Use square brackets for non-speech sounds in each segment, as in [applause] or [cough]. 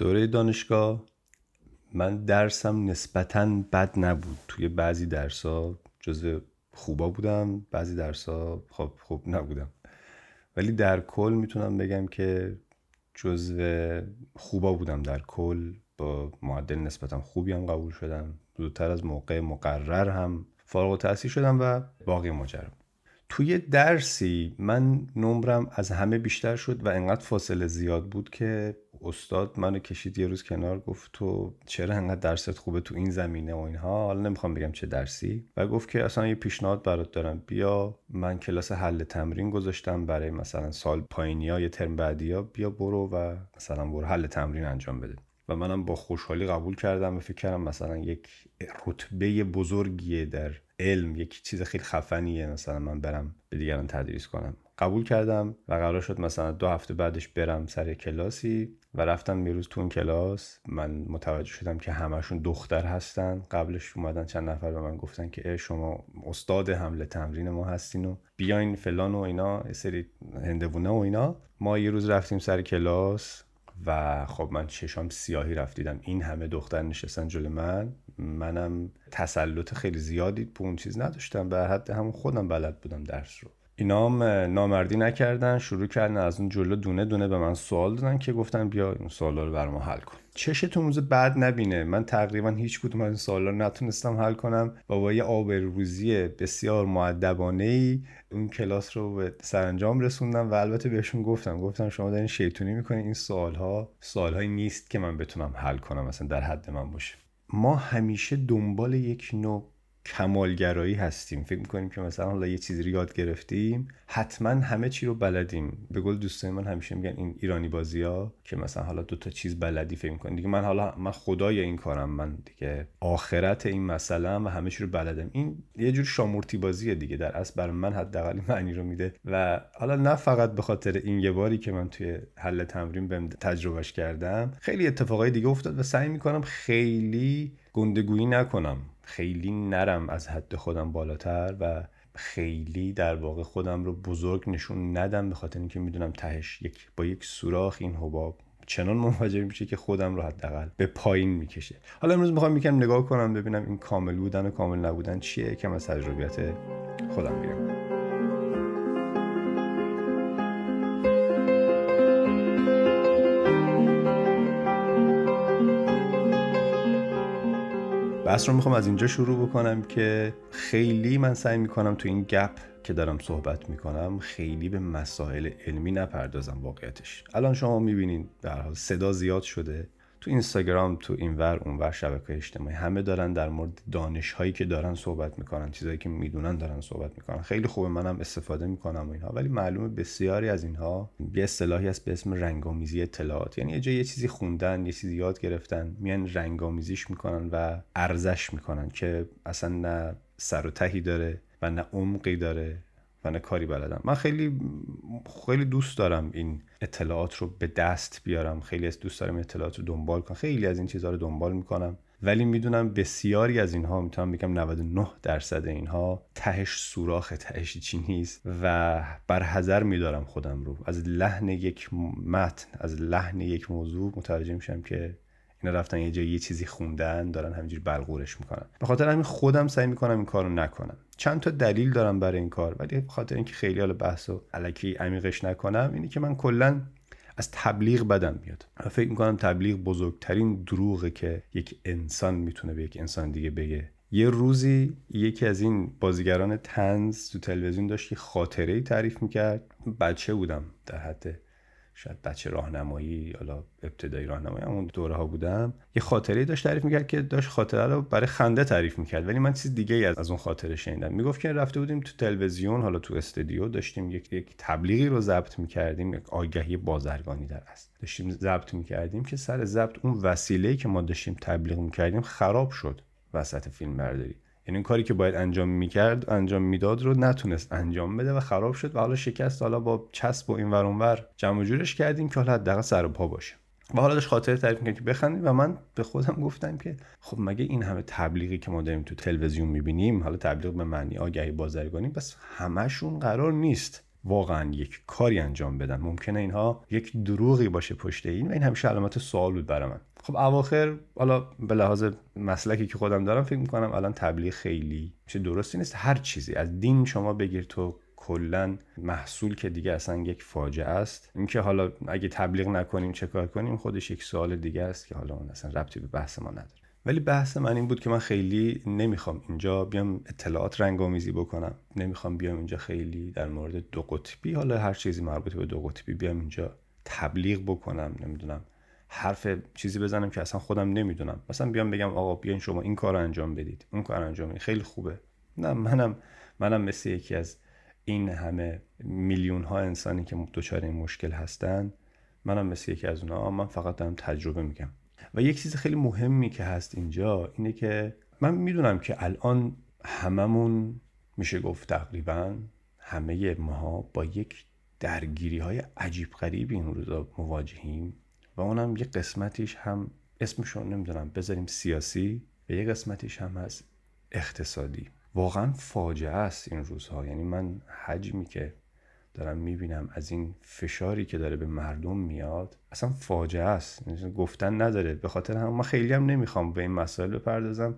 دوره دانشگاه من درسم نسبتا بد نبود. توی بعضی درسا جزو خوبا بودم بعضی درسا خب خوب نبودم. ولی در کل می‌تونم بگم که جزو خوبا بودم در کل. با معدل نسبتا خوبی هم قبول شدم. زودتر از موقع مقرر هم فارغ التحصیل شدم و باقی ماجرا. توی درسی من نمرم از همه بیشتر شد و انقدر فاصله زیاد بود که استاد منو کشید یه روز کنار گفت تو چرا انقدر درست خوبه تو این زمینه و اینها؟ حالا نمی‌خوام بگم چه درسی. و گفت که اصلا یه پیشنهاد برات دارم. بیا من کلاس حل تمرین گذاشتم برای مثلا سال پایینی ها یه ترم بعدی ها بیا برو و مثلا برو حل تمرین انجام بده. و منم با خوشحالی قبول کردم و فکر کردم مثلا یک رتبه بزرگیه در علم. یک چیز خیلی خفنیه. مثلا من برم به دیگران تدریس کنم. قبول کردم و قرار شد مثلا دو هفته بعدش برم سر کلاسی. و رفتم یه روز تو اون کلاس. من متوجه شدم که همشون دختر هستن. قبلش اومدن چند نفر به من گفتن که شما استاد حمله تمرین ما هستین و بیاین فلان و اینا سری هندوونه و اینا. ما یه روز رفتیم سر کلاس و خب من چشام سیاهی رفت دیدم این همه دختر نشستن جلو من. منم تسلط خیلی زیادی به اون چیز نداشتم به حد همون خودم بلد بودم درس رو. اینا هم نامردی نکردن. شروع کردن از اون جلو دونه دونه به من سوال دادن که گفتن بیا این سوالا رو بر ما حل کن. چشتون روز بعد نبینه. من تقریبا هیچ کدوم از این سوالا رو نتونستم حل کنم. و با یه آبروریزی بسیار معدبانه ای اون کلاس رو به سرانجام رسوندم و البته بهشون گفتم. گفتم شما دارین شیطونی می‌کنین. این سوال ها سوال هایی نیست که من بتونم حل کنم. مثلا در حد من باشه. ما همیشه دنبال یک نوع کمالگرایی هستیم. فکر می‌کنیم که مثلا حالا یه چیزی رو یاد گرفتیم حتما همه چی رو بلدیم. به گل دوستای من همیشه میگن این ایرانی بازی ها که مثلا حالا دو تا چیز بلدی فکر می‌کنی. دیگه من حالا من خدای این کارم. من دیگه آخرت این مسئله و همه چی رو بلدم. این یه جور شامورتی بازیه دیگه. در اصل برای من حداقل معنی رو میده. و حالا نه فقط به خاطر این یه باری که من توی حل تمرین بهم تجربهش کردم خیلی اتفاقای دیگه افتاد و سعی می‌کنم خیلی گندگویی نکنم. خیلی نرم از حد خودم بالاتر و خیلی در واقع خودم رو بزرگ نشون ندم به خاطر اینکه می‌دونم تهش یک با یک سوراخ این حباب چنان مواجه میشه که خودم رو حداقل به پایین می‌کشه. حالا امروز می‌خوام یکم نگاه کنم ببینم این کامل بودن و کامل نبودن چیه که از تجربیات خودم بیرم بحث رو می‌خوام از اینجا شروع بکنم که خیلی من سعی می‌کنم تو این گپ که دارم صحبت می‌کنم خیلی به مسائل علمی نپردازم واقعیتش. الان شما می‌بینین در حال صدا زیاد شده. تو اینستاگرام تو اینور اونور شبکه اجتماعی همه دارن در مورد دانش هایی که دارن صحبت می‌کنن چیزایی که می‌دونن دارن صحبت می‌کنن. خیلی خوبه منم استفاده می‌کنم و اینها ولی معلومه بسیاری از اینها یه اصطلاحی هست به اسم رنگامیزی اطلاعات. یعنی یه جای یه چیزی خوندن یه چیزی یاد گرفتن میان رنگامیزیش می‌کنن و ارزش می‌کنن که اصلا نه سر و تهی داره و نه عمقی داره. نه کاری بلدم. من خیلی خیلی دوست دارم این اطلاعات رو به دست بیارم. خیلی از دوست دارم اطلاعات رو دنبال کنم. خیلی از این چیزها رو دنبال می‌کنم. ولی می‌دونم بسیاری از اینها می‌تونم بگم 99 درصد اینها تهش سوراخ تهش چی نیست و بر حذر میدارم خودم رو. از لحن یک متن از لحن یک موضوع متوجه میشم که اینا رفتن یه جایی یه چیزی خوندن دارن همینجوری بلغورش می‌کنن. به خاطر همین خودم سعی می‌کنم این کارو نکنم. چند تا دلیل دارم برای این کار ولی به خاطر اینکه خیلی حال بحث و علکی عمیقش نکنم اینه که من کلا از تبلیغ بدم میاد. فکر می‌کنم تبلیغ بزرگترین دروغه که یک انسان می‌تونه به یک انسان دیگه بگه. یه روزی یکی از این بازیگران تنز تو تلویزیون داشت که خاطره ای تعریف می‌کرد. بچه بودم در حد شاید بچه راهنمایی حالا ابتدایی راهنمایی همون دوره ها بودم یه خاطره داشت تعریف می‌کرد که داشت خاطره رو برای خنده تعریف می‌کرد. ولی من چیز دیگه از اون خاطره شنیدم. می‌گفت که رفته بودیم تو تلویزیون حالا تو استودیو داشتیم یک, یک تبلیغی رو ضبط می‌کردیم یک آگهی بازرگانی در است داشتیم ضبط می‌کردیم که سر ضبط اون وسیله که ما داشتیم تبلیغ می‌کردیم خراب شد وسط فیلم برداری یعنی اون کاری که باید انجام می‌کرد انجام می‌داد رو نتونست انجام بده و خراب شد و حالا شکست حالا با چسب و این ور اونور جمع جورش کردیم که حالا حداقل سر و پا باشه. و حالا داشت خاطر تعریف می‌کنه که بخندیم و من به خودم گفتم که خب مگه این همه تبلیغی که ما داریم تو تلویزیون می‌بینیم حالا تبلیغ به معنی آگهی بازرگانی بس همشون قرار نیست واقعا یک کاری انجام بدن. ممکنه اینها یک دروغی باشه پشت این و این همیشه علامت سوال بود برای من. خب اواخر حالا به لحاظ مسلکی که خودم دارم فکر می‌کنم الان تبلیغ خیلی چه درستی نیست. هر چیزی از دین شما بگیر تو کلا محصول که دیگه اصلا یک فاجعه است. اینکه حالا اگه تبلیغ نکنیم چه کار کنیم خودش یک سوال دیگه است که حالا اون اصلا ربطی به بحث ما نداره. ولی بحث من این بود که من خیلی نمی‌خوام اینجا بیام اطلاعات رنگ آمیزی بکنم. نمی‌خوام بیام اینجا خیلی در مورد دو قطبی حالا هر چیزی مربوط به دو قطبی بیام اینجا تبلیغ بکنم نمی‌دونم. حرف چیزی بزنم که اصلا خودم نمی‌دونم. مثلا بیام بگم آقا بیاین شما این کار انجام بدید. اون کار انجام بدید. خیلی خوبه. نه منم منم مثل یکی از این همه میلیون ها انسانی که دچار این مشکل هستن منم مثل یکی از اونها من فقط دارم تجربه میگم و یک چیز خیلی مهمی که هست اینجا اینه که من می‌دونم که الان هممون میشه گفت تقریبا همه ما با یک درگیری های عجیب غریبی این روزا مواجهیم. اونم یه قسمتیش هم اسمشون نمی‌دونم بذاریم سیاسی و یه قسمتیش هم از اقتصادی. واقعا فاجعه است این روزها. یعنی من حجمی که دارم می‌بینم از این فشاری که داره به مردم میاد اصلا فاجعه است. یعنی گفتن نداره. به خاطر هم من خیلی هم نمی‌خوام به این مسائل بپردازم.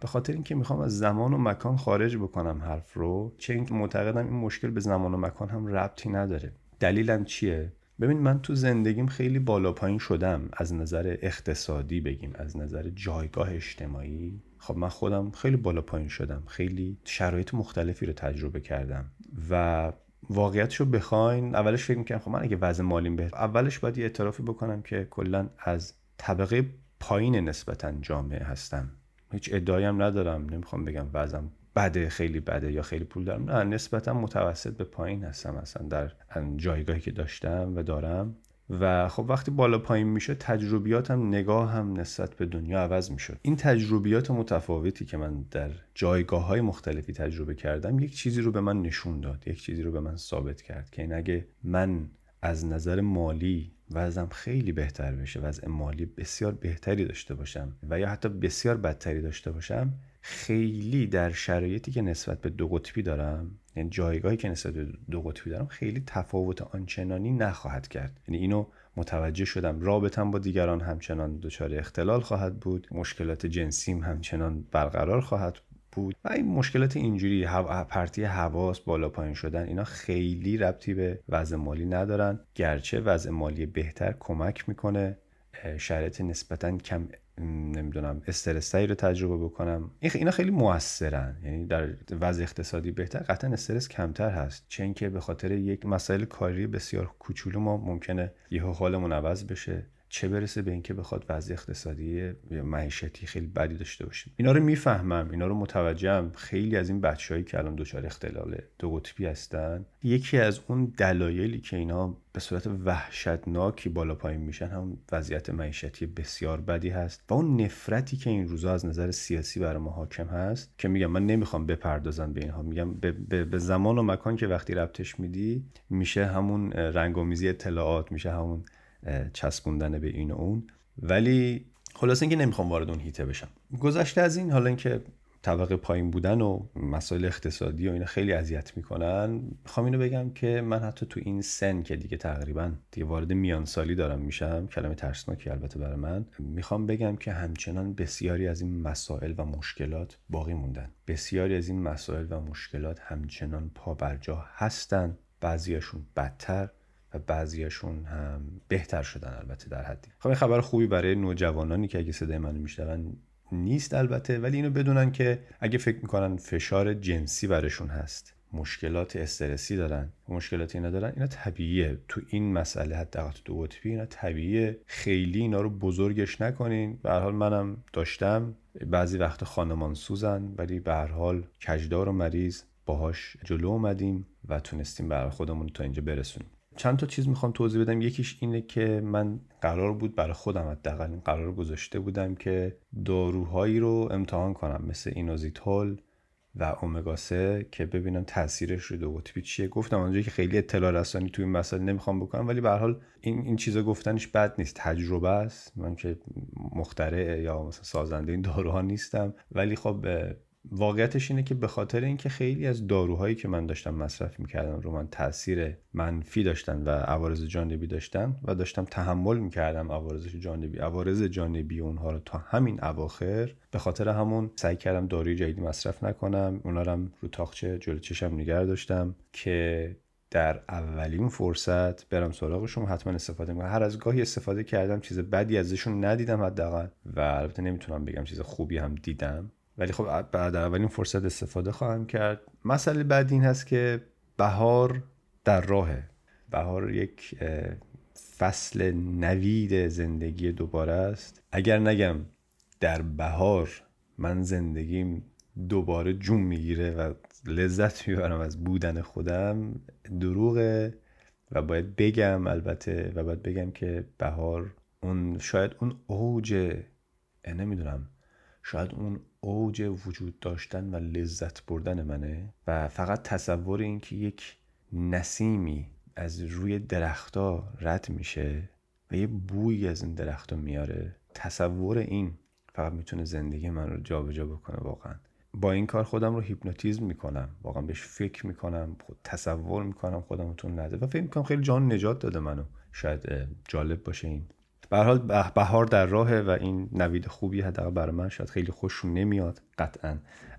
به خاطر اینکه می‌خوام از زمان و مکان خارج بکنم حرف رو چه اینکه معتقدم این مشکل به زمان و مکان هم ربطی نداره. دلیلم چیه؟ ببین من تو زندگیم خیلی بالا پایین شدم. از نظر اقتصادی بگیم از نظر جایگاه اجتماعی. خب من خودم خیلی بالا پایین شدم. خیلی شرایط مختلفی رو تجربه کردم. و واقعیتشو بخواین اولش فکر می‌کنم خب من اگه وضع مالیم بهتر اولش باید یه اعترافی بکنم که کلا از طبقه پایین نسبتا جامعه هستم. هیچ ادعایی هم ندارم. نمی‌خوام بگم وضعم بده خیلی بده یا خیلی پول دارم. نه نسبتا متوسط به پایین هستم اصلا در جایگاهی که داشتم و دارم. و خب وقتی بالا پایین میشه تجربیاتم نگاه هم نسبت به دنیا عوض می‌شد. این تجربیات متفاوتی که من در جایگاه های مختلفی تجربه کردم یک چیزی رو به من نشون داد یک چیزی رو به من ثابت کرد که این اگه من از نظر مالی وضعم خیلی بهتر بشه وضع مالی بسیار بهتری داشته باشم و یا حتی بسیار بدتری داشته باشم خیلی در شرایطی که نسبت به دو قطبی دارم یعنی جایگاهی که نسبت به دو قطبی دارم خیلی تفاوت آنچنانی نخواهد کرد. یعنی اینو متوجه شدم رابطم با دیگران همچنان دچار اختلال خواهد بود مشکلات جنسیم همچنان برقرار خواهد بود و این مشکلات اینجوری هوا، پرتی حواس بالا پایین شدن اینا خیلی ربطی به وضع مالی ندارن. گرچه وضع مالی بهتر کمک می‌کنه شرایط نسبتا کم نمی‌دونم استرسایی رو تجربه بکنم. اینا خیلی موثرن. یعنی در وضع اقتصادی بهتر قطعا استرس کمتر هست. چه اینکه به خاطر یک مسائل کاری بسیار کوچولو ما ممکنه یهو حالمون عوض بشه. چه برسه به اینکه بخواد وضع اقتصادی معیشتی خیلی بدی داشته باشیم. اینا رو می‌فهمم اینا رو متوجهم. خیلی از این بچههایی که الان دچار اختلال دو قطبی هستن یکی از اون دلایلی که اینا به صورت وحشتناکی بالا پایین میشن هم وضعیت معیشتی بسیار بدی هست و اون نفرتی که این روزا از نظر سیاسی برای ما حاکم هست که میگم من نمی‌خوام بپردازم به اینها میگم به, به, به زمان و مکان که وقتی ربطش میدی میشه همون رنگامیزی اطلاعات میشه همون چسبوندن به این و اون. ولی خلاص اینکه نمی‌خوام وارد اون هیته بشم. گذشته از این حالا اینکه طبقه پایین بودن و مسائل اقتصادی و اینا خیلی اذیت می‌کنن می‌خوام اینو بگم که من حتی تو این سن که دیگه تقریبا دیگه وارد میان سالی دارم میشم کلمه ترسناکی البته برای من می‌خوام بگم که همچنان بسیاری از این مسائل و مشکلات باقی موندن. بسیاری از این مسائل و مشکلات همچنان پا بر جا هستن. بعضیاشون بدتر بعضیاشون هم بهتر شدن البته در حدی. خب این خبر خوبی برای نوجوانانی که اگه صدای منو میشنون نیست البته ولی اینو بدونن که اگه فکر می‌کنن فشار جنسی برشون هست مشکلات استرسی دارن. مشکلات اینا دارن اینا طبیعیه. تو این مسئله حداقل تو دو قطبی اینا طبیعیه. خیلی اینا رو بزرگش نکنین. به حال منم داشتم. بعضی وقت خانمان سوزن ولی به هر حال کجدار و مریض باهاش جلو اومدیم و تونستیم برای خودمون تا اینجا برسونیم. چند تا چیز می‌خوام توضیح بدم. یکیش اینه که من قرار بود برای خودم حداقل این قرار گذاشته بودم که داروهایی رو امتحان کنم مثل اینوزیتول و اومگا 3 که ببینم تاثیرش رو دو قطبی چیه. گفتم اونجایی که خیلی اطلاع رسانی توی این مسئله نمی‌خوام بکنم ولی به حال این این چیزا گفتنش بد نیست. تجربه است. من که مخترع یا مثلا سازنده این داروها نیستم. ولی خب واقعیتش اینه که به خاطر اینکه خیلی از داروهایی که من داشتم مصرف می‌کردم رو من تاثیر منفی داشتن و عوارض جانبی داشتن و داشتم تحمل می‌کردم عوارض جانبی عوارض جانبی اونها رو تا همین اواخر. به خاطر همون سعی کردم داروی جدید مصرف نکنم. اونا رو رو تاخچه جلو چشم نگه داشتم که در اولین فرصت برم سراغشون حتما استفاده می‌کنم. هر از گاهی استفاده کردم چیز بدی ازشون ندیدم حداقل. و البته نمی‌تونم بگم چیز خوبی هم دیدم. ولی خب بعد اولین فرصت استفاده خواهم کرد. مسئله بعد این هست که بهار در راهه. بهار یک فصل نوید زندگی دوباره است. اگر نگم در بهار من زندگیم دوباره جون می‌گیره و لذت می‌برم از بودن خودم دروغه و باید بگم البته و باید بگم که بهار اون شاید اون اوج نمی‌دونم شاید اون اوج وجود داشتن و لذت بردن منه و فقط تصور این که یک نسیمی از روی درختها رد میشه و یه بوی از این درختها میاره تصور این فقط می‌تونه زندگی من رو جابجا بکنه واقعا. با این کار خودم رو هیپنوتیزم می‌کنم واقعا بهش فکر می‌کنم خود تصور می‌کنم خودم تو نده و فکر می‌کنم خیلی جان نجات داده منو. شاید جالب باشه این. به حال بهار در راهه و این نوید خوبی حداقل برای من شاید خیلی خوششون نمیاد قطعا.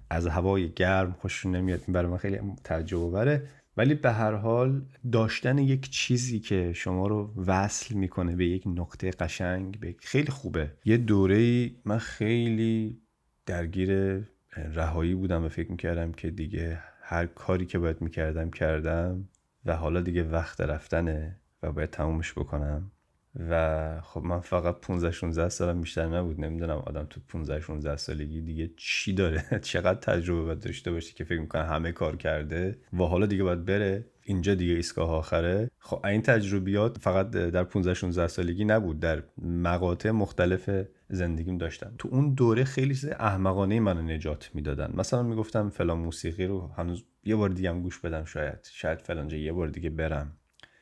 از هوای گرم خوششون نمیاد این برای من خیلی تعجب بره ولی به هر حال داشتن یک چیزی که شما رو وصل می‌کنه به یک نقطه قشنگ به خیلی خوبه. یه دوره من خیلی درگیر رهایی بودم و فکر می‌کردم که دیگه هر کاری که باید می‌کردم کردم و حالا دیگه وقت رفتنه و باید تمومش بکنم. و خب من فقط 15 16 سالم بیشتر نبود. نمی‌دونم آدم تو 15 16 سالگی دیگه چی داره؟ [laughs] چقدر تجربه باید داشته باشه که فکر می‌کنه همه کار کرده و حالا دیگه باید بره اینجا دیگه ایستگاه آخره. خب این تجربیات فقط در 15 16 سالگی نبود در مقاطع مختلف زندگیم داشتم. تو اون دوره خیلی چیز احمقانه منو نجات می‌دادن. مثلا می‌گفتم فلان موسیقی رو هنوز یه بار دیگه هم گوش بدم شاید. شاید فلان یه بار دیگه برم.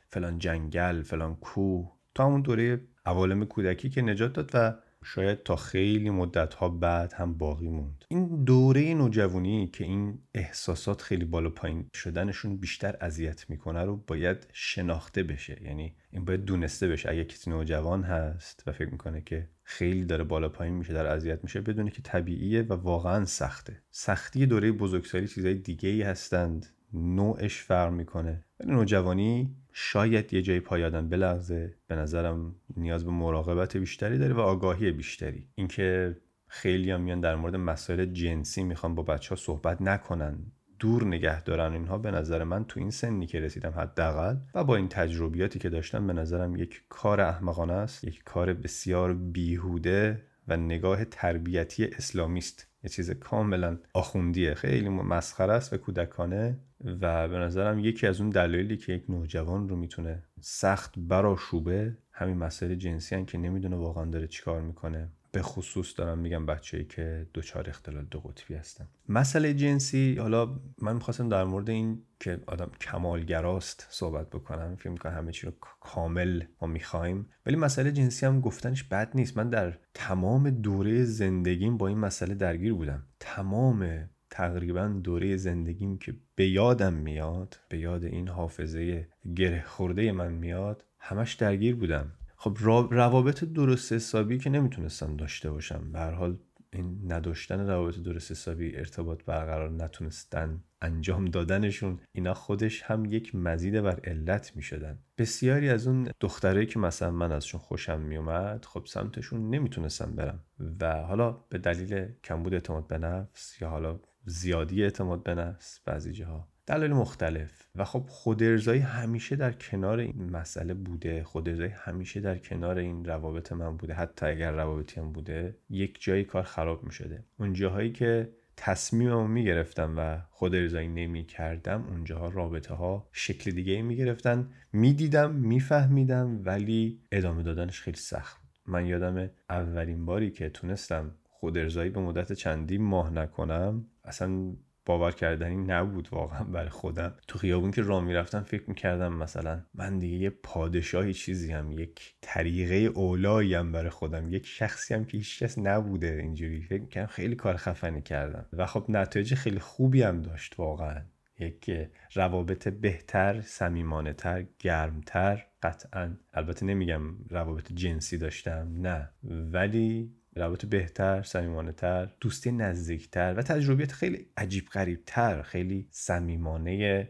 فلان جنگل فلان کوه. تا همون دوره عوالم کودکی که نجات داد و شاید تا خیلی مدت ها بعد هم باقی موند. این دوره نوجوانی که این احساسات خیلی بالا پایین شدنشون بیشتر اذیت می‌کنه رو باید شناخته بشه. یعنی این باید دونسته بشه. اگه کسی نوجوان هست و فکر می‌کنه که خیلی داره بالا پایین میشه در اذیت میشه بدونه که طبیعیه و واقعا سخته. سختی دوره بزرگسالی چیزای دیگه ای هستند. نوعش فرق می‌کنه. ولی نوجوانی شاید یه جای پای آدم بلغزه. به نظرم نیاز به مراقبت بیشتری داره و آگاهی بیشتری. اینکه خیلی هم میان در مورد مسائل جنسی می‌خوان با بچه ها صحبت نکنن دور نگه دارن اینها به نظر من تو این سنی که رسیدم حداقل. و با این تجربیاتی که داشتم به نظرم یک کار احمقانه است یک کار بسیار بیهوده و نگاه تربیتی اسلامیست یه چیز کاملا آخوندیه. خیلی مسخره است و کودکانه و به نظرم یکی از اون دلایلی که یک نوجوان رو می‌تونه سخت براشوبه همین مسائل جنسی هن که نمی‌دونه واقعا داره چیکار می‌کنه. به خصوص دارم میگم بچه‌ای که دوچار اختلال دو قطبی هستن. مسئله جنسی حالا من می‌خواستم در مورد این که آدم کمالگراست صحبت بکنم فکر می‌کنم همه چی رو کامل ما می‌خوایم. ولی مسئله جنسی هم گفتنش بد نیست. من در تمام دوره زندگیم با این مسئله درگیر بودم. تمام تقریبا دوره زندگیم که به یادم میاد به یاد این حافظه گره خورده من میاد همش درگیر بودم. خب روابط درست حسابی که نمی‌تونستم داشته باشم. به حال این نداشتن روابط درست حسابی ارتباط برقرار نتونستن انجام دادنشون اینا خودش هم یک مزید بر علت می شدن بسیاری از اون دختره که مثلا من ازشون خوشم می اومد خب سمتشون نمی‌تونستم برم. و حالا به دلیل کمبود اعتماد به نفس یا حالا زیادی اعتماد به نفس بعضی جاها دلایل مختلف. و خب خود ارزایی همیشه در کنار این مسئله بوده. خود ارزایی همیشه در کنار این روابط من بوده. حتی اگر روابطی هم بوده یک جایی کار خراب می شده اون جاهایی که تصمیممو می گرفتم و خود ارزایی نمی کردم اونجاها رابطه ها شکل دیگه گرفتن می دیدم می فهمیدم ولی ادامه دادنش خیلی سخت من یادم اولین باری که تونستم خود ارزایی به مدت چندی ماه نکنم اصلا باور کردنی نبود واقعا برای خودم. تو خیابون که راه می‌رفتم فکر می‌کردم مثلا من دیگه یه پادشاهی چیزی هم یک طریقه اولایی هم برای خودم یک شخصی هم که هیچ کس نبوده اینجوری. فکر می‌کردم خیلی کار خفنی کردم. و خب نتایج خیلی خوبی هم داشت واقعا. یک روابط بهتر سمیمانه تر گرمتر. قطعا. البته نمیگم روابط جنسی داشتم نه. ولی روابط بهتر صمیمانه تر دوستی نزدیکتر و تجربیات خیلی عجیب غریب تر خیلی صمیمانه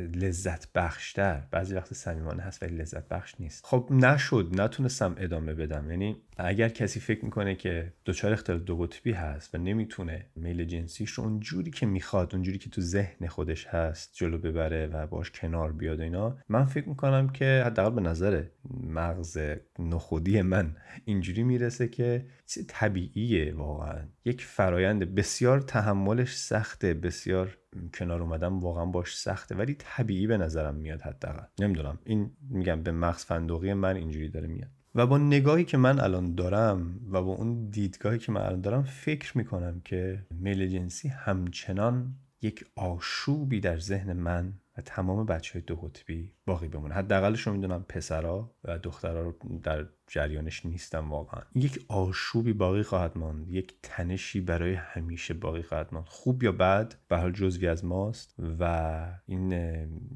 لذت بخشتر بعضی وقت صمیمانه هست ولی لذت بخش نیست. خب نشد. نتونستم ادامه بدم. یعنی اگر کسی فکر می‌کنه که دچار اختلال دو قطبی هست و نمی‌تونه میل جنسیش رو اونجوری که می‌خواد اونجوری که تو ذهن خودش هست جلو ببره و باش کنار بیاد اینا من فکر می‌کنم که حداقل به نظر مغز نخودی من اینجوری می‌رسه که چیز طبیعیه واقعا. یک فرایند بسیار تحملش سخته بسیار کنار اومدم واقعا باش سخته. ولی طبیعی به نظرم میاد حداقل. نمی‌دونم. این میگم به مغز فندقی من اینجوری داره میاد. و با نگاهی که من الان دارم و با اون دیدگاهی که من الان دارم فکر می‌کنم که میل جنسی همچنان یک آشوبی در ذهن من و تمام بچه های دو قطبی باقی بمونه. حداقلش رو می‌دونم پسرا و دخترها رو در جریانش نیستم واقعا. یک آشوبی باقی خواهد ماند. یک تنشی برای همیشه باقی خواهد ماند. خوب یا بد به حال جزوی از ماست و این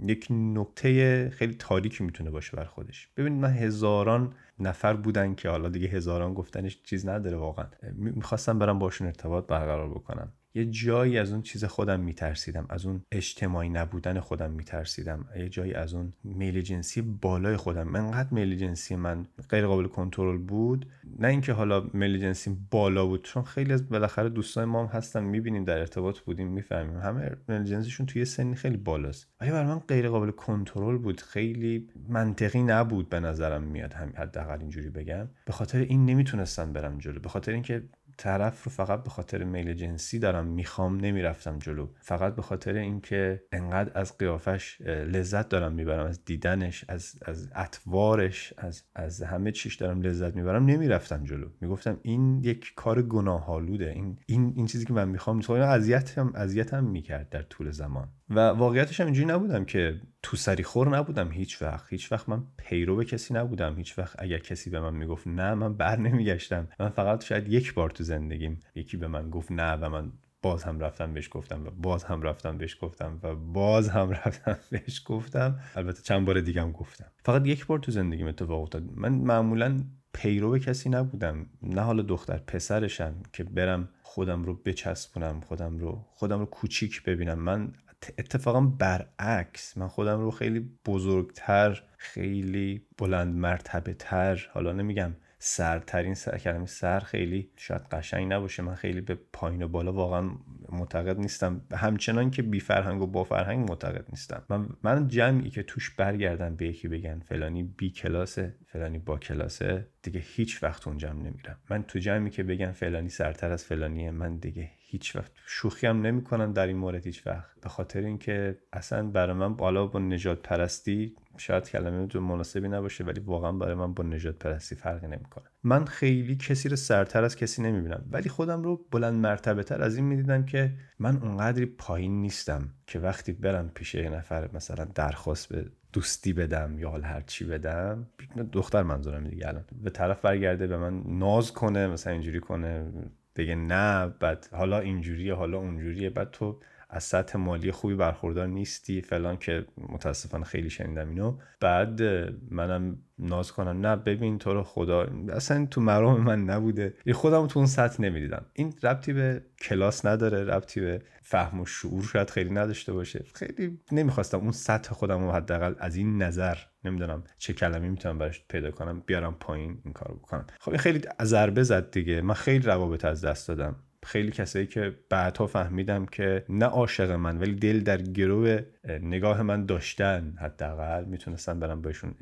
یک نکته خیلی تاریکی می‌تونه باشه بر خودش. ببینید من هزاران نفر بودن که حالا دیگه هزاران گفتنش چیز نداره واقعا. می‌خواستم برم باشون ارتباط برقرار بکنم. یه جایی از اون چیز خودم میترسیدم از اون اجتماعی نبودن خودم میترسیدم. یه جایی از اون میل جنسی بالای خودم. انقدر میل جنسی من غیر قابل کنترل بود. نه اینکه حالا میل جنسی بالا بود چون خیلی از بالاخره دوستان ما هم هستن می‌بینیم در ارتباط بودیم می‌فهمیم. همه میل جنسیشون توی سنی خیلی بالاست. ولی برای من غیر قابل کنترل بود. خیلی منطقی نبود به نظرم میاد. هم حداقل اینجوری بگم. به خاطر این نمی‌تونستم برم جلو. به خاطر اینکه طرف رو فقط به خاطر میل جنسی دارم می‌خوام نمی‌رفتم جلو. فقط به خاطر اینکه انقدر از قیافش لذت دارم می‌برم از دیدنش از از اطوارش از از همه چیش دارم لذت می‌برم نمی‌رفتم جلو. می‌گفتم این یک کار گناهالوده این این این چیزی که من می‌خوام تو اذیتم اذیتم می‌کرد در طول زمان. و واقعیتش هم اینجوری نبودم که تو سری خور نبودم هیچ وقت. هیچ وقت من پیرو به کسی نبودم. هیچ وقت اگر کسی به من می‌گفت نه من بر نمیگشتم. من فقط شاید یک بار تو زندگیم یکی به من گفت نه و من باز هم رفتم بهش گفتم و باز هم رفتم بهش گفتم و باز هم رفتم [laughs] بهش گفتم. البته چند بار دیگه هم گفتم. فقط یک بار تو زندگیم اتفاق افتاد. من معمولا پیرو کسی نبودم. نه حالا دختر پسرشم که برم خودم رو بچسبونم خودم رو خودم رو کوچیک ببینم. من اتفاقا برعکس. من خودم رو خیلی بزرگتر خیلی بلند مرتبه تر حالا نمیگم سرترین سر کلمه سر خیلی شاید قشنگ نباشه. من خیلی به پایین و بالا واقعا معتقد نیستم. همچنان که بی فرهنگ و با فرهنگ معتقد نیستم. من من جمعی که توش برگردن به یکی بگن فلانی بی کلاسه فلانی با کلاسه دیگه هیچ وقت اون جمع نمیرم. من تو جمعی که بگن فلانی سرتر از فلانیه من دیگه هیچ وقت شوخی هم نمی‌کنم در این مورد هیچ وقت به خاطر اینکه اصلا برای من بالا با نجات پرستی شاید کلمه تو مناسبی نباشه ولی واقعا برای من با نجات پرستی فرقی نمی‌کنه. من خیلی کسی رو سرتر از کسی نمی‌بینم ولی خودم رو بلند مرتبه تر از این می‌دیدم که من اونقدری پایین نیستم که وقتی برم پیش یه نفر مثلا درخواست به دوستی بدم یا حال هر چی بدم دختر منظورم دیگه الان. به طرف برگرده به من ناز کنه مثلا اینجوری کنه. بگه نه بعد حالا اینجوریه حالا اونجوریه. بعد تو از سطح مالی خوبی برخوردار نیستی فلان که متاسفانه خیلی شنیدم اینو. بعد منم ناز کنم نه ببین تو رو خدا اصلا تو مرام من نبوده. خودم تو اون سطح نمی‌دیدم. این ربطی به کلاس نداره ربطی به فهم و شعور شاید خیلی نداشته باشه. خیلی نمی‌خواستم اون سطح خودم رو حداقل از این نظر نمی‌دونم چه کلمه می‌تونم براش پیدا کنم بیارم پایین این کارو بکنم. خب خیلی ضربه زد دیگه. من خیلی روابط از دست دادم. خیلی کسایی که بعدها فهمیدم که نه عاشق من ولی دل در گرو نگاه من داشتن حداقل می‌تونستن برم بهشون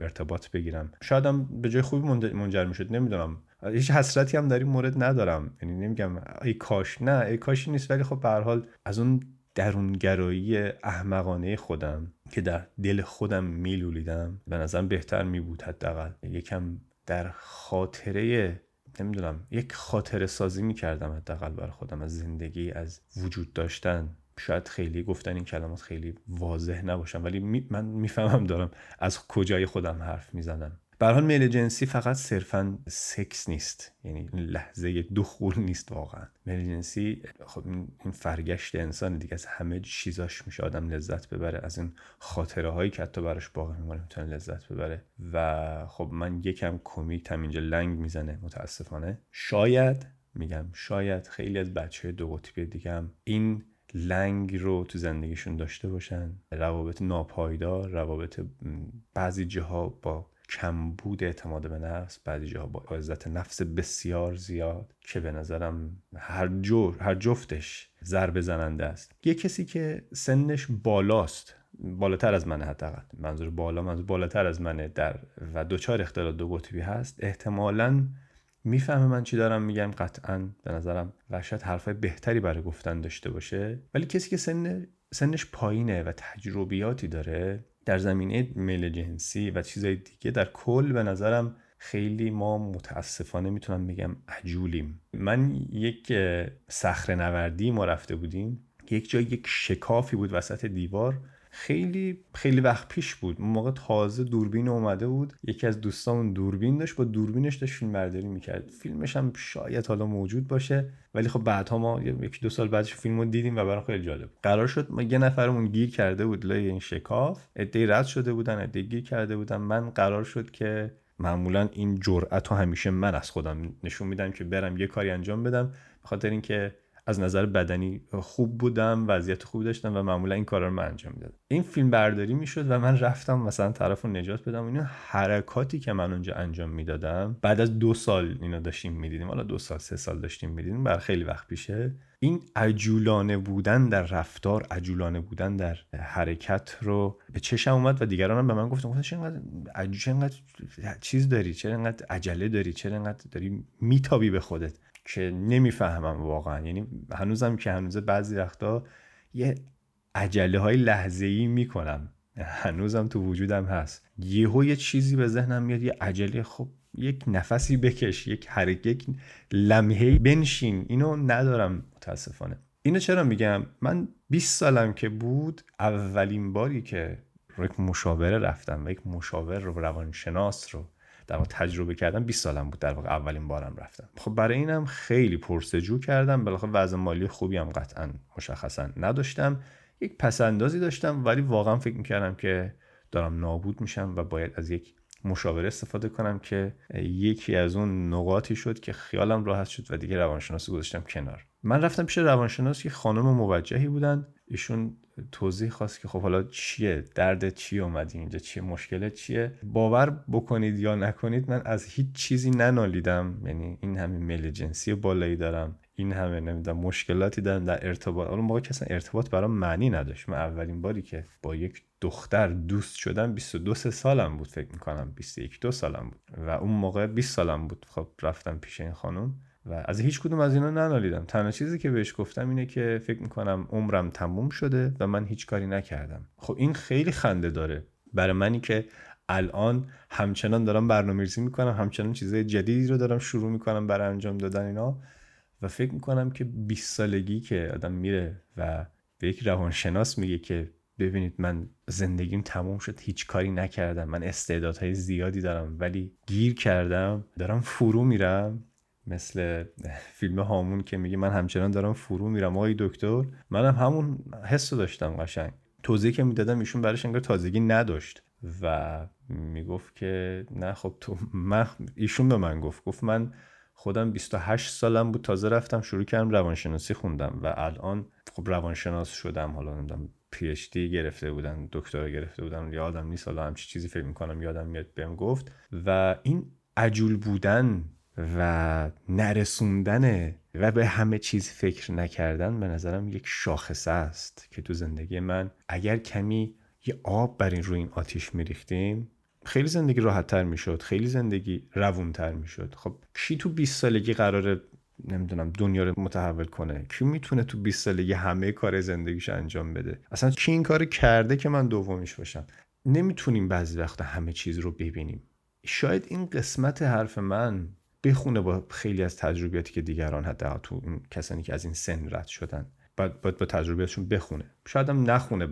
ارتباط بگیرم. شایدم به جای خوبی منجر می‌شد نمی‌دونم. هیچ حسرتی هم در این مورد ندارم. یعنی نمیگم ای کاش نه ای کاشی نیست ولی خب به حال از اون درونگرایی احمقانه خودم که در دل خودم میلولیدم به نظرم بهتر میبود حداقل. یکم در خاطره نمی‌دونم یک خاطره سازی می‌کردم حداقل بر خودم از زندگی از وجود داشتن. شاید خیلی گفتن این کلمات خیلی واضح نباشن ولی من می‌فهمم دارم از کجای خودم حرف می‌زنم. به حال میل جنسی فقط صرفا سکس نیست. یعنی لحظه دخول نیست واقعا. میل جنسی خب این فرگشت انسان دیگه. از همه چیزاش میشه آدم لذت ببره. از این خاطره هایی که حتی براش باقی میمونه می‌تونه لذت ببره. و خب من یکم کمیکم اینجا لنگ می‌زنه متاسفانه. شاید میگم شاید خیلی از بچه دو قطبی دیگه هم این لنگ رو تو زندگیشون داشته باشن. روابط ناپایدار روابط بعضی جاها با کمبود اعتماد به نفس. بعضی جاها با عزت نفس بسیار زیاد که به نظرم هر جور هر جفتش ضربه زننده است. یه کسی که سنش بالاست بالاتر از منه حداقل. منظور بالا منظور بالاتر از منه در و دوچار اختلال دو قطبی هست. احتمالا می‌فهمه من چی دارم میگم. قطعا به نظرم و شاید حرفای بهتری برای گفتن داشته باشه. ولی کسی که سن سنش پایینه و تجربیاتی داره در زمینه میل جنسی و چیزهای دیگه. در کل به نظرم خیلی ما متاسفانه می‌تونم بگم عجولیم. من یک صخره نوردی ما رفته بودیم. یک جای یک شکافی بود وسط دیوار. خیلی خیلی وقت پیش بود. اون موقع تازه دوربین اومده بود. یکی از دوستامون دوربین داشت. با دوربینش داشت فیلم برداری می‌کرد. فیلمش هم شاید حالا موجود باشه. ولی خب بعدها ما یکی دو سال بعدش فیلم رو دیدیم و برام خیلی جالب قرار شد ما یه نفرمون گیر کرده بود لای این شکاف. عدهای رد شده بودن عده گیر کرده بودن. من قرار شد که معمولا این جرأت رو همیشه من از خودم نشون میدم که برم یه کاری انجام بدم. بخاطر اینکه از نظر بدنی خوب بودم وضعیت خوبی داشتم و معمولا این کارا رو من انجام می‌دادم. این فیلم برداری می‌شد و من رفتم مثلا طرف رو نجات بدم اینو حرکاتی که من اونجا انجام می‌دادم بعد از دو سال اینو داشتیم می‌دیدیم. حالا دو سال سه سال داشتیم می‌دیدیم بر خیلی وقت پیشه. این عجولانه بودن در رفتار عجولانه بودن در حرکت رو به چشم اومد و دیگران هم به من گفتن چرا انقدر چیز داری چرا انقدر عجله داری چرا انقدر داری میتابی به خودت؟ که نمی‌فهمم واقعا. یعنی هنوزم که هنوز بعضی وقتا یه عجله های لحظه ای می‌کنم. هنوزم تو وجودم هست. یهو یه چیزی به ذهنم میاد یه عجله. خب یک نفسی بکش یک حرکت یک لمحه بنشین. اینو ندارم متاسفانه. اینو چرا میگم؟ من 20 سالم که بود اولین باری که یک مشاوره رفتم و یک مشاور رو روانشناس رو در واقع تجربه کردم 20 سالم بود در واقع اولین بارم رفتم. خب برای اینم خیلی پرسجو کردم بالاخره وضع مالی خوبی هم قطعا مشخصا نداشتم. یک پسندازی داشتم ولی واقعا فکر می‌کردم که دارم نابود میشم و باید از یک مشاوره استفاده کنم که یکی از اون نقاطی شد که خیالم راحت شد و دیگه روانشناسی گذاشتم کنار. من رفتم پیش روانشناس که خانم موجهی بودن ایشون توضیح خواست که خب حالا چیه؟ درد چی اومدی اینجا؟ چیه مشکل چیه؟ باور بکنید یا نکنید من از هیچ چیزی ننالیدم. یعنی این همه میل جنسی بالایی دارم. این همه نمی‌دونم مشکلاتی دارم در ارتباط. اون موقع که ارتباط برام معنی نداشت. من اولین باری که با یک دختر دوست شدم 22 سالم بود فکر می‌کنم. 21 دو سالم بود. و اون موقع 20 سالم بود. خب رفتم پیش این خانم. و از هیچ کدوم از اینا ننالیدم. تنها چیزی که بهش گفتم اینه که فکر می‌کنم عمرم تموم شده و من هیچ کاری نکردم. خب این خیلی خنده داره برای منی که الان همچنان دارم برنامه‌ریزی می‌کنم همچنان چیزای جدیدی رو دارم شروع می‌کنم برای انجام دادن اینا و فکر می‌کنم که 20 سالگی که آدم میره و به یک روانشناس میگه که ببینید من زندگیم تموم شد هیچ کاری نکردم من استعدادهای زیادی دارم ولی گیر کردم دارم فرو میرم. مثل فیلم هامون که میگه من همچنان دارم فرو میرم. آقای دکتر منم همون حس داشتم قشنگ. توضیحی که می‌دادم ایشون برایش انگار تازگی نداشت و می‌گفت که نه خب تو من ایشون به من گفت. گفت من خودم 28 سالم بود تازه رفتم شروع کردم روانشناسی خوندم و الان خب روانشناس شدم. حالا نمی‌دونم پی اچ دی گرفته بودن دکترا گرفته بودن یادم نیست. حالا همچی چیزی فکر می‌کنم یادم میاد بهم گفت. و این عجول بودن و نرسوندن و به همه چیز فکر نکردن به نظرم یک شاخصه است که تو زندگی من اگر کمی یه آب بر این روی این آتیش میریختیم خیلی زندگی راحتتر می‌شد خیلی زندگی روونتر می‌شد. خب کی تو 20 سالگی قراره نمی‌دونم دنیا رو متحول کنه؟ کی می‌تونه تو 20 سالگی همه کار زندگیش انجام بده؟ اصلا کی این کار کرده که من دومیش باشم؟ نمی‌تونیم بعضی وقتا همه چیز رو ببینیم. شاید این قسمت حرف من بخونه با خیلی از تجربیاتی که دیگران حتی تو این کسانی که از این سن رد شدن. باید, باید با تجربیاتشون بخونه. شاید هم نخونه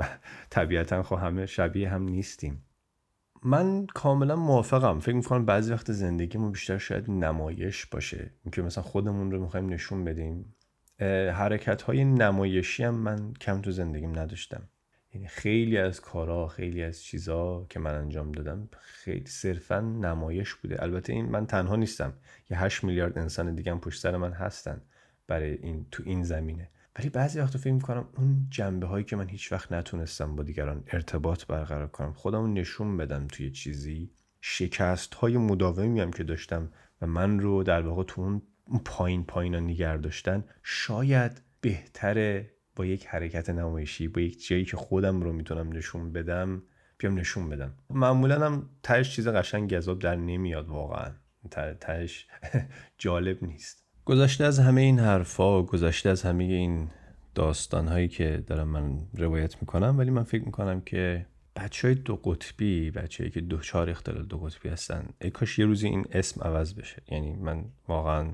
طبیعتا خب همه شبیه هم نیستیم. من کاملا موافقم. فکر می‌کنم بعضی وقت زندگیمون بیشتر شاید نمایش باشه. اینکه مثلا خودمون رو می‌خوایم نشون بدیم. حرکت های نمایشی هم من کم تو زندگیم نداشتم. یعنی خیلی از کارها خیلی از چیزها که من انجام دادم خیلی صرفا نمایش بوده. البته این من تنها نیستم. یه 8 میلیارد انسان دیگه هم پشت سر من هستن برای این تو این زمینه. ولی بعضی وقتا فکر می‌کنم اون جنبه هایی که من هیچ وقت نتونستم با دیگران ارتباط برقرار کنم خودمون نشون بدم توی چیزی. شکست های مداومی هم که داشتم و من رو در واقع تو اون پایین پایین ها نگر داشتن شاید بهتره با یک حرکت نمایشی با یک جایی که خودم رو می‌تونم نشون بدم بیام نشون بدم. معمولا هم تهش چیز قشنگ گذاب در نمیاد واقعا. تهش [laughs] جالب نیست. گذشته از همه این حرفا گذشته از همه این داستان هایی که دارم من روایت می‌کنم ولی من فکر می‌کنم که بچه های دو قطبی بچه که دو چهار اختلال دو قطبی هستن ای کاش یه روزی این اسم عوض بشه. یعنی من واقعا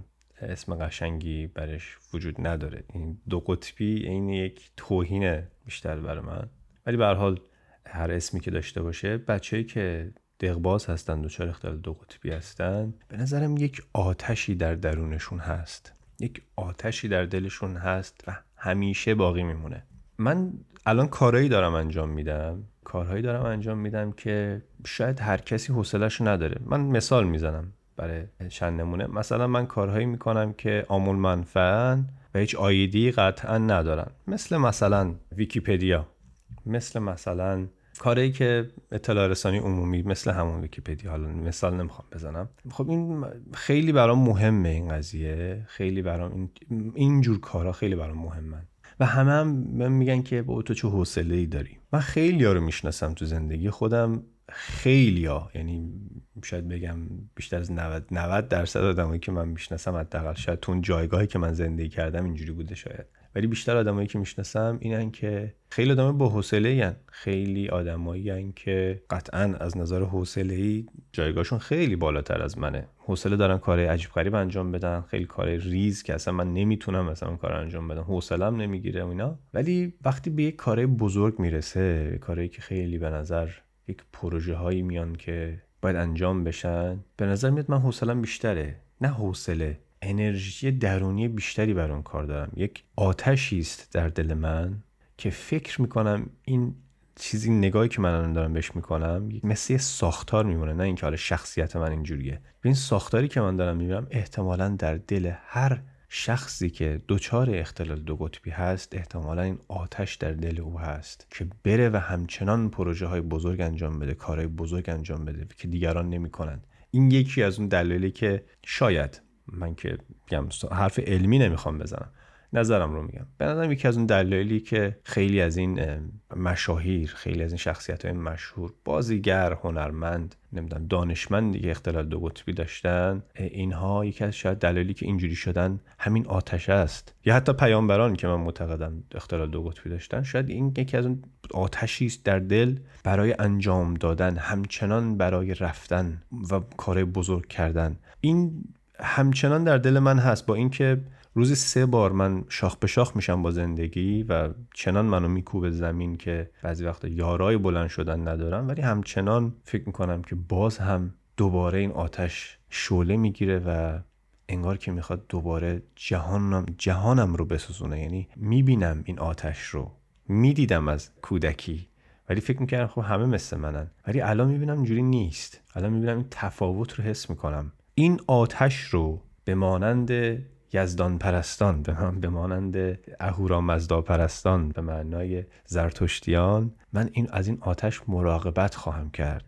اسم قشنگی برش وجود نداره. این دو قطبی این یک توهین بیشتر برای من. ولی به حال هر اسمی که داشته باشه بچه‌ای که دقباز هستن دوچار اختلال دو قطبی هستن به نظرم یک آتشی در درونشون هست. یک آتشی در دلشون هست و همیشه باقی میمونه. من الان کارهایی دارم انجام میدم. کارهایی دارم انجام میدم که شاید هر کسی حوصلش نداره. من مثال می‌زنم. برای چند نمونه مثلا من کارهایی می‌کنم که آمول منفعن و هیچ آیدی قطعا ندارن. مثل مثلا ویکیپدیا. مثل مثلا کاری که اطلاع رسانی عمومی مثل همون ویکیپدیا. حالا مثال نمی‌خوام بزنم. خب این خیلی برام مهمه این قضیه. خیلی برام این اینجور کارا خیلی برام مهمن. و همه هم میگن که با تو چه حوصله ای داری؟ من خیلی ها رو می‌شناسم تو زندگی. خودم خیلی ها یعنی شاید بگم بیشتر از 90 90 درصد آدمایی که من می‌شناسم حداقل شاید تو اون جایگاهی که من زندگی کردم اینجوری بوده شاید. ولی بیشتر آدمایی که می‌شناسم اینن که خیلی آدم با حوصله خیلی آدمایی که قطعا از نظر حوصله ای جایگاهشون خیلی بالاتر از منه. حوصله دارن کار عجیب غریب انجام بدن خیلی کار ریز که اصلا من نمی‌تونم مثلا اون کار انجام بدم. حوصله‌ام نمی‌گیره اینا. ولی وقتی به یک کار بزرگ می‌رسه کاری که خیلی به نظر یک پروژه هایی میان که باید انجام بشن. به نظر میاد من حوصلم بیشتره. نه حوصله انرژی درونی بیشتری بر اون کار دارم. یک آتشی است در دل من که فکر می‌کنم این چیزی نگاهی که من الان دارم بهش می‌کنم مثل یه ساختار میمونه. نه اینکه حالا شخصیت من اینجوریه. این ساختاری که من دارم می‌بینم احتمالا در دل هر شخصی که دچار اختلال دو قطبی هست احتمالا این آتش در دل او هست که بره و همچنان پروژه های بزرگ انجام بده کارهای بزرگ انجام بده که دیگران نمی‌کنند این یکی از اون دلایلی که شاید من که حرف علمی نمی‌خوام بزنم. نظرم رو میگم. به نظرم یکی از اون دلایلی که خیلی از این مشاهیر خیلی از این شخصیت های مشهور بازیگر هنرمند نمی‌دونم دانشمند دیگه اختلال دو قطبی داشتن اینها یکی از شاید دلایلی که اینجوری شدن همین آتش است. یا حتی پیامبران که من معتقدم اختلال دو قطبی داشتن شاید این یکی از اون آتشی است در دل برای انجام دادن همچنان برای رفتن و کار بزرگ کردن. این همچنان در دل من هست با اینکه روزی سه بار من شاخ به شاخ میشم با زندگی و چنان منو میکوبه زمین که بعضی وقتا یارای بلند شدن ندارم ولی همچنان فکر می‌کنم که باز هم دوباره این آتش شعله می‌گیره و انگار که می‌خواد دوباره جهانم جهانم رو بسوزونه. یعنی می‌بینم این آتش رو. می‌دیدم از کودکی. ولی فکر می‌کردم خب همه مثل منن. ولی الان می‌بینم اینجوری نیست. الان می‌بینم این تفاوت رو حس می‌کنم. این آتش رو به مانند یزدان پرستان به من به مانند اهورا مزدا پرستان به معنای زرتشتیان. من این از این آتش مراقبت خواهم کرد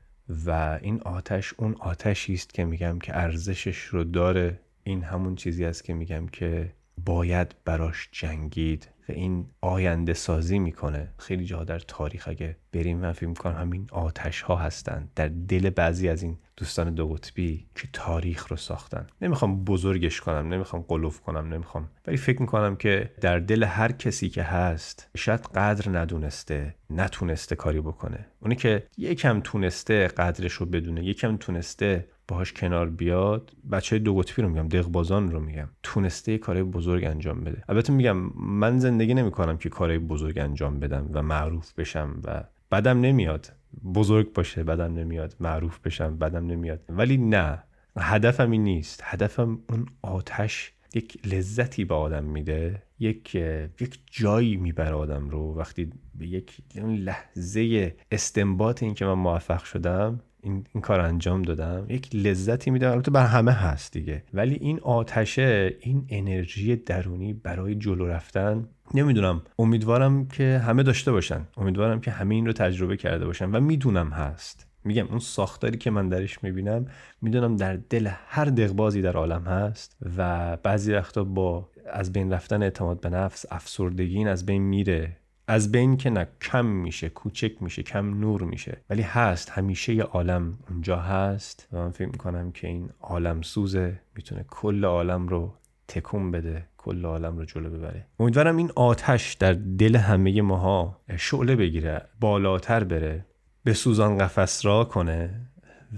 و این آتش اون آتشی است که میگم که ارزشش رو داره. این همون چیزی است که میگم که باید براش جنگید. این آینده سازی می‌کنه. خیلی جا در تاریخ اگه بریم من فکر می‌کنم همین آتش ها هستن. در دل بعضی از این دوستان دو قطبی که تاریخ رو ساختن. نمی‌خوام بزرگش کنم نمی‌خوام قلوف کنم نمی‌خوام. ولی فکر می‌کنم که در دل هر کسی که هست شاید قدر ندونسته نتونسته کاری بکنه. اونی که یکم تونسته قدرش رو بدونه یکم تونسته باهاش کنار بیاد. بچه دو قطبی رو میگم دغبازان رو میگم. تونسته کارهای بزرگ انجام بده. البته میگم من زندگی نمی‌کنم که کارهای بزرگ انجام بدم و معروف بشم و بدم نمیاد. بزرگ باشه بدم نمیاد. معروف بشم بدم نمیاد. ولی نه هدفم این نیست. هدفم اون آتش یک لذتی به آدم میده. یک یک جایی می‌بره آدم رو. وقتی به یک لحظه استنباط این که من موفق شدم این, این کار انجام دادم یک لذتی میده البته بر همه هست دیگه. ولی این آتشه این انرژی درونی برای جلو رفتن نمی‌دونم. امیدوارم که همه داشته باشن. امیدوارم که همه این رو تجربه کرده باشن. و می‌دونم هست. میگم اون ساختاری که من درش می‌بینم می‌دونم در دل هر دقبازی در عالم هست و بعضی وقتا با از بین رفتن اعتماد به نفس افسردگی این از بین میره. از بین که نه کم میشه کوچک میشه کم نور میشه. ولی هست همیشه یه عالم اونجا هست. و من فکر می‌کنم که این عالم سوزه می‌تونه کل عالم رو تکون بده کل عالم رو جلو ببره. امیدوارم این آتش در دل همه ماها شعله بگیره بالاتر بره به سوزان قفس را کنه.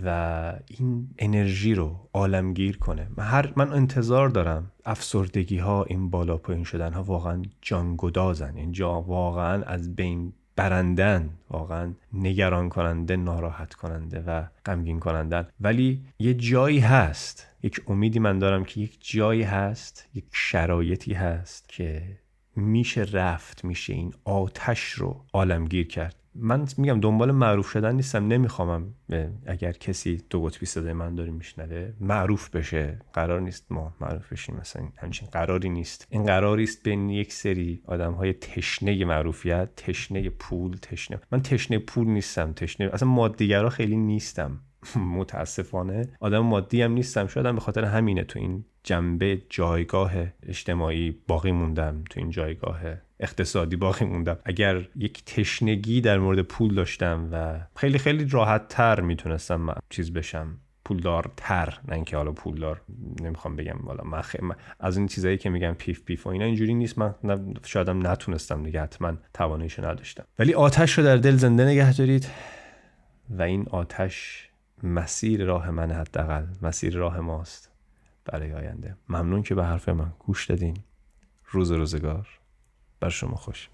و این انرژی رو عالمگیر کنه. من, هر من انتظار دارم افسردگی ها این بالا پایین شدن ها واقعا جانگدازن. اینجا واقعا از بین برندن واقعا نگران کننده ناراحت کننده و غمگین کنندن ولی یه جایی هست. یک امیدی من دارم که یک جایی هست یک شرایطی هست که میشه رفت میشه این آتش رو عالمگیر کرد. من میگم دنبال معروف شدن نیستم نمیخوامم اگر کسی دو قطبی صدای من داره میشنوه معروف بشه. قرار نیست ما معروف بشیم مثلا همچین قراری نیست. این قراری است بین یک سری آدم های تشنه معروفیت تشنه پول تشنه من تشنه پول نیستم تشنه اصلا مادیگرا خیلی نیستم. [laughs] متاسفانه. آدم مادی هم نیستم. شاید به خاطر همینه تو این جنبه جایگاه اجتماعی باقی موندم تو این جایگاه اقتصادی باقی موندم. اگر یک تشنگی در مورد پول داشتم و خیلی خیلی راحت تر می‌تونستم چیز بشم. پولدارتر نه اینکه حالا پولدار نمی‌خوام بگم والا من, از این چیزایی که میگم پیف پیف و اینا اینجوری نیست. من شایدم نتونستم دیگه حتما تواناییشو نداشتم. ولی آتش رو در دل زنده نگه دارید و این آتش مسیر راه من حداقل مسیر راه ماست. برای آینده. ممنون که به حرف من گوش دادین. روز روزگار. بر شما خوش.